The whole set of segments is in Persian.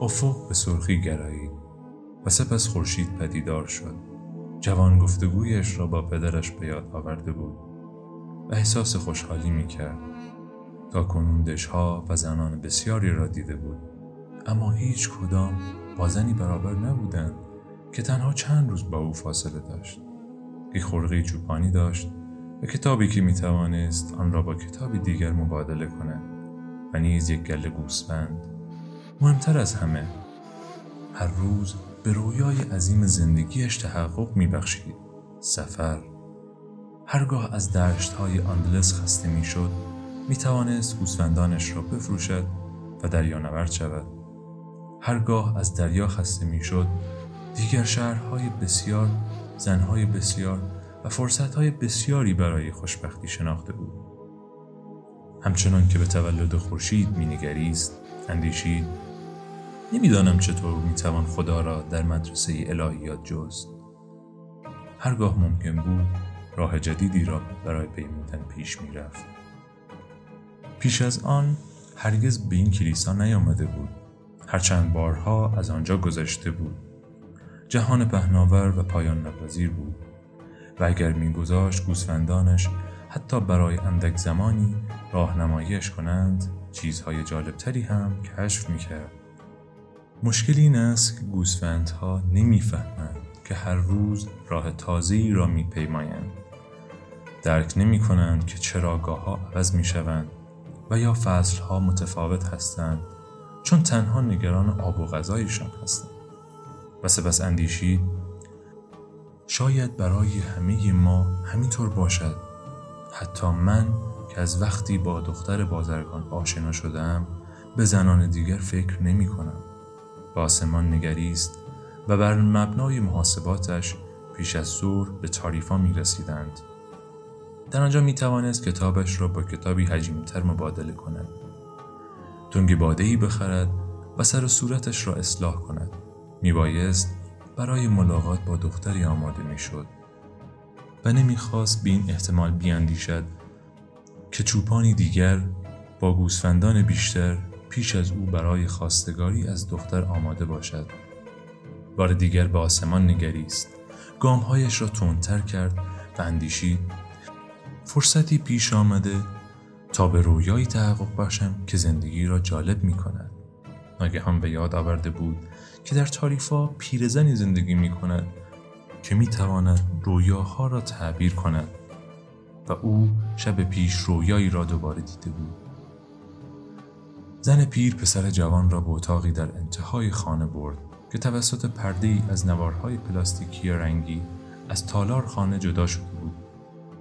افق به سرخی گرایید و سپس خورشید پدیدار شد. جوان گفتگویش را با پدرش به یاد آورده بود و احساس خوشحالی می کرد تا کنون دشها و زنان بسیاری را دیده بود اما هیچ کدام با زنی برابر نبودند که تنها چند روز با او فاصله داشت. یک خرقی چوپانی داشت و کتابی که می توانست آن را با کتابی دیگر مبادله کند و نیز یک گله گوسفند. مهمتر از همه هر روز به رویای عظیم زندگیش تحقق می بخشید. سفر هرگاه از دشت های آندلس خسته می شد می توانست گوسفندانش را بفروشد و دریانورد شود هرگاه از دریا خسته می شد دیگر شهرهای بسیار زنهای بسیار و فرصتهای بسیاری برای خوشبختی شناخته بود همچنان که به تولد خورشید مینگریست اندیشید نمی‌دانم چطور می‌توان خدا را در مدرسه الهیات جست. هرگاه ممکن بود راه جدیدی را برای پیمودن پیش می‌رفت. پیش از آن هرگز به این کلیسا نیامده بود. هرچند بارها از آنجا گذشته بود. جهان پهناور و پایان نپذیر بود. و اگر میگذاشت گوسفندانش حتی برای اندک زمانی راهنماییش کنند چیزهای جالبتری هم کشف می‌کرد. مشکل این است که گوسفندها نمی‌فهمند که هر روز راه تازه‌ای را میپیمایند. درک نمی کنند که چرا ها عوض می شوند و یا فصل ها متفاوت هستند چون تنها نگران آب و غذایشان هستند. و سپس اندیشید شاید برای همه ما همینطور باشد. حتی من که از وقتی با دختر بازرگان آشنا شدم به زنان دیگر فکر نمی کنم به آسمان نگریست و بر مبنای محاسباتش پیش از ظهر به تاریفا می رسیدند. در آنجا می توانست کتابش را با کتابی حجیمتر مبادله کند. تنگ بادهی بخرد و سر و صورتش را اصلاح کند. می بایست برای ملاقات با دختری آماده می شد و نمی‌خواست به این احتمال بیاندیشد که چوپانی دیگر با گوسفندان بیشتر پیش از او برای خواستگاری از دختر آماده باشد. بار دیگر به آسمان نگریست. گامهایش را تندتر کرد و اندیشید فرصتی پیش آمده تا به رویایی تحقق باشم که زندگی را جالب می کند. ناگهان به یاد آورده بود که در تاریفا پیرزنی زندگی می کند که می تواند رویاها را تعبیر کند و او شب پیش رویایی را دوباره دیده بود. زن پیر پسر جوان را به اتاقی در انتهای خانه برد که توسط پرده ای از نوارهای پلاستیکی رنگی از تالار خانه جدا شده بود.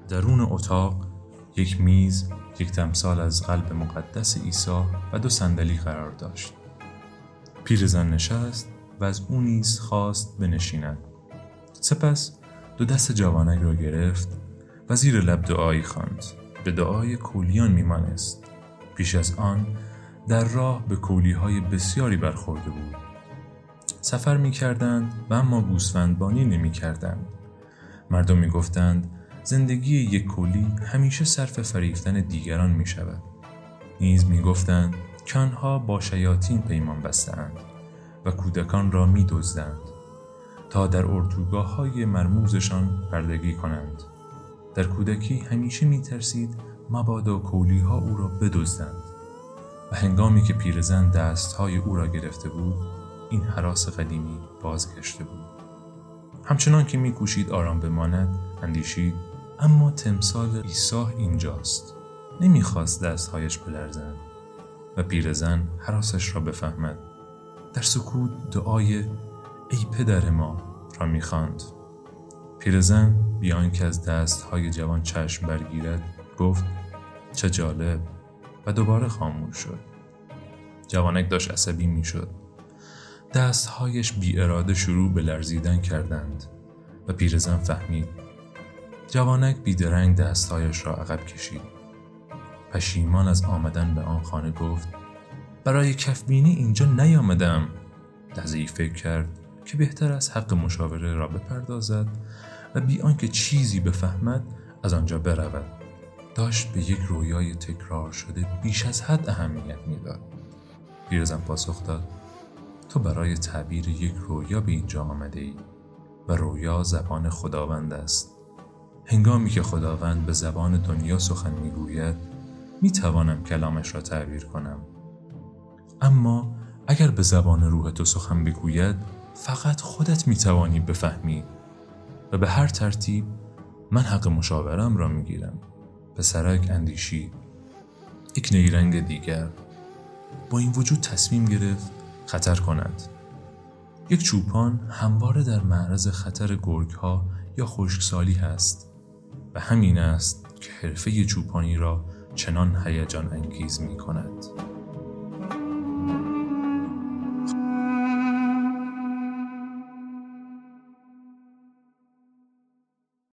درون اتاق یک میز، یک تمثال از قلب مقدس عیسی و دو صندلی قرار داشت. پیرزن نشست و از او نیز خواست بنشیند. سپس دو دست جوانک را گرفت و زیر لب دعایی خواند. به دعای کولیان میمانست. پیش از آن در راه به کولی های بسیاری برخورده بود. سفر می کردند و اما گوسفندبانی نمی کردند. مردم می گفتند زندگی یک کولی همیشه صرف فریفتن دیگران می شود. نیز می گفتند که آنها با شیاطین پیمان بستند و کودکان را می دزدند تا در اردوگاه های مرموزشان پردگی کنند. در کودکی همیشه می ترسید مبادا کولی ها او را بدزدند. و هنگامی که پیرزن دستهای او را گرفته بود این حراس قدیمی بازگشته بود. همچنان که میکوشید آرام بماند اندیشید اما تمثال عیسی اینجاست. نمی‌خواست دستهایش بلرزند و پیرزن حراسش را بفهمد. در سکوت دعای ای پدر ما را می‌خواند. پیرزن بیان که از دستهای جوان چشم برگیرد گفت چه جالب و دوباره خاموش شد. جوانک داشت عصبی می شد. دستهایش بی اراده شروع به لرزیدن کردند و پیرزن فهمید. جوانک بیدرنگ دستهایش را عقب کشید. پشیمان از آمدن به آن خانه گفت برای کفبینی اینجا نیامدم. لحظه فکر کرد که بهتر از حق مشاوره را بپردازد و بی آنکه چیزی بفهمد از آنجا برود. داشت به یک رویای تکرار شده بیش از حد اهمیت می‌داد پیرزن پاسخ داد. تو برای تعبیر یک رویا به اینجا آمده ای و رویا زبان خداوند است. هنگامی که خداوند به زبان دنیا سخن می‌گوید می توانم کلامش را تعبیر کنم. اما اگر به زبان روح تو سخن بگوید فقط خودت می توانی بفهمی و به هر ترتیب من حق مشاورم را می گیرم پسرک اندیشید. یک نیرنگ دیگر با این وجود تصمیم گرفت خطر کند یک چوپان همواره در معرض خطر گرگ ها یا خشکسالی هست و همین است که حرفه چوپانی را چنان هیجان انگیز می کند.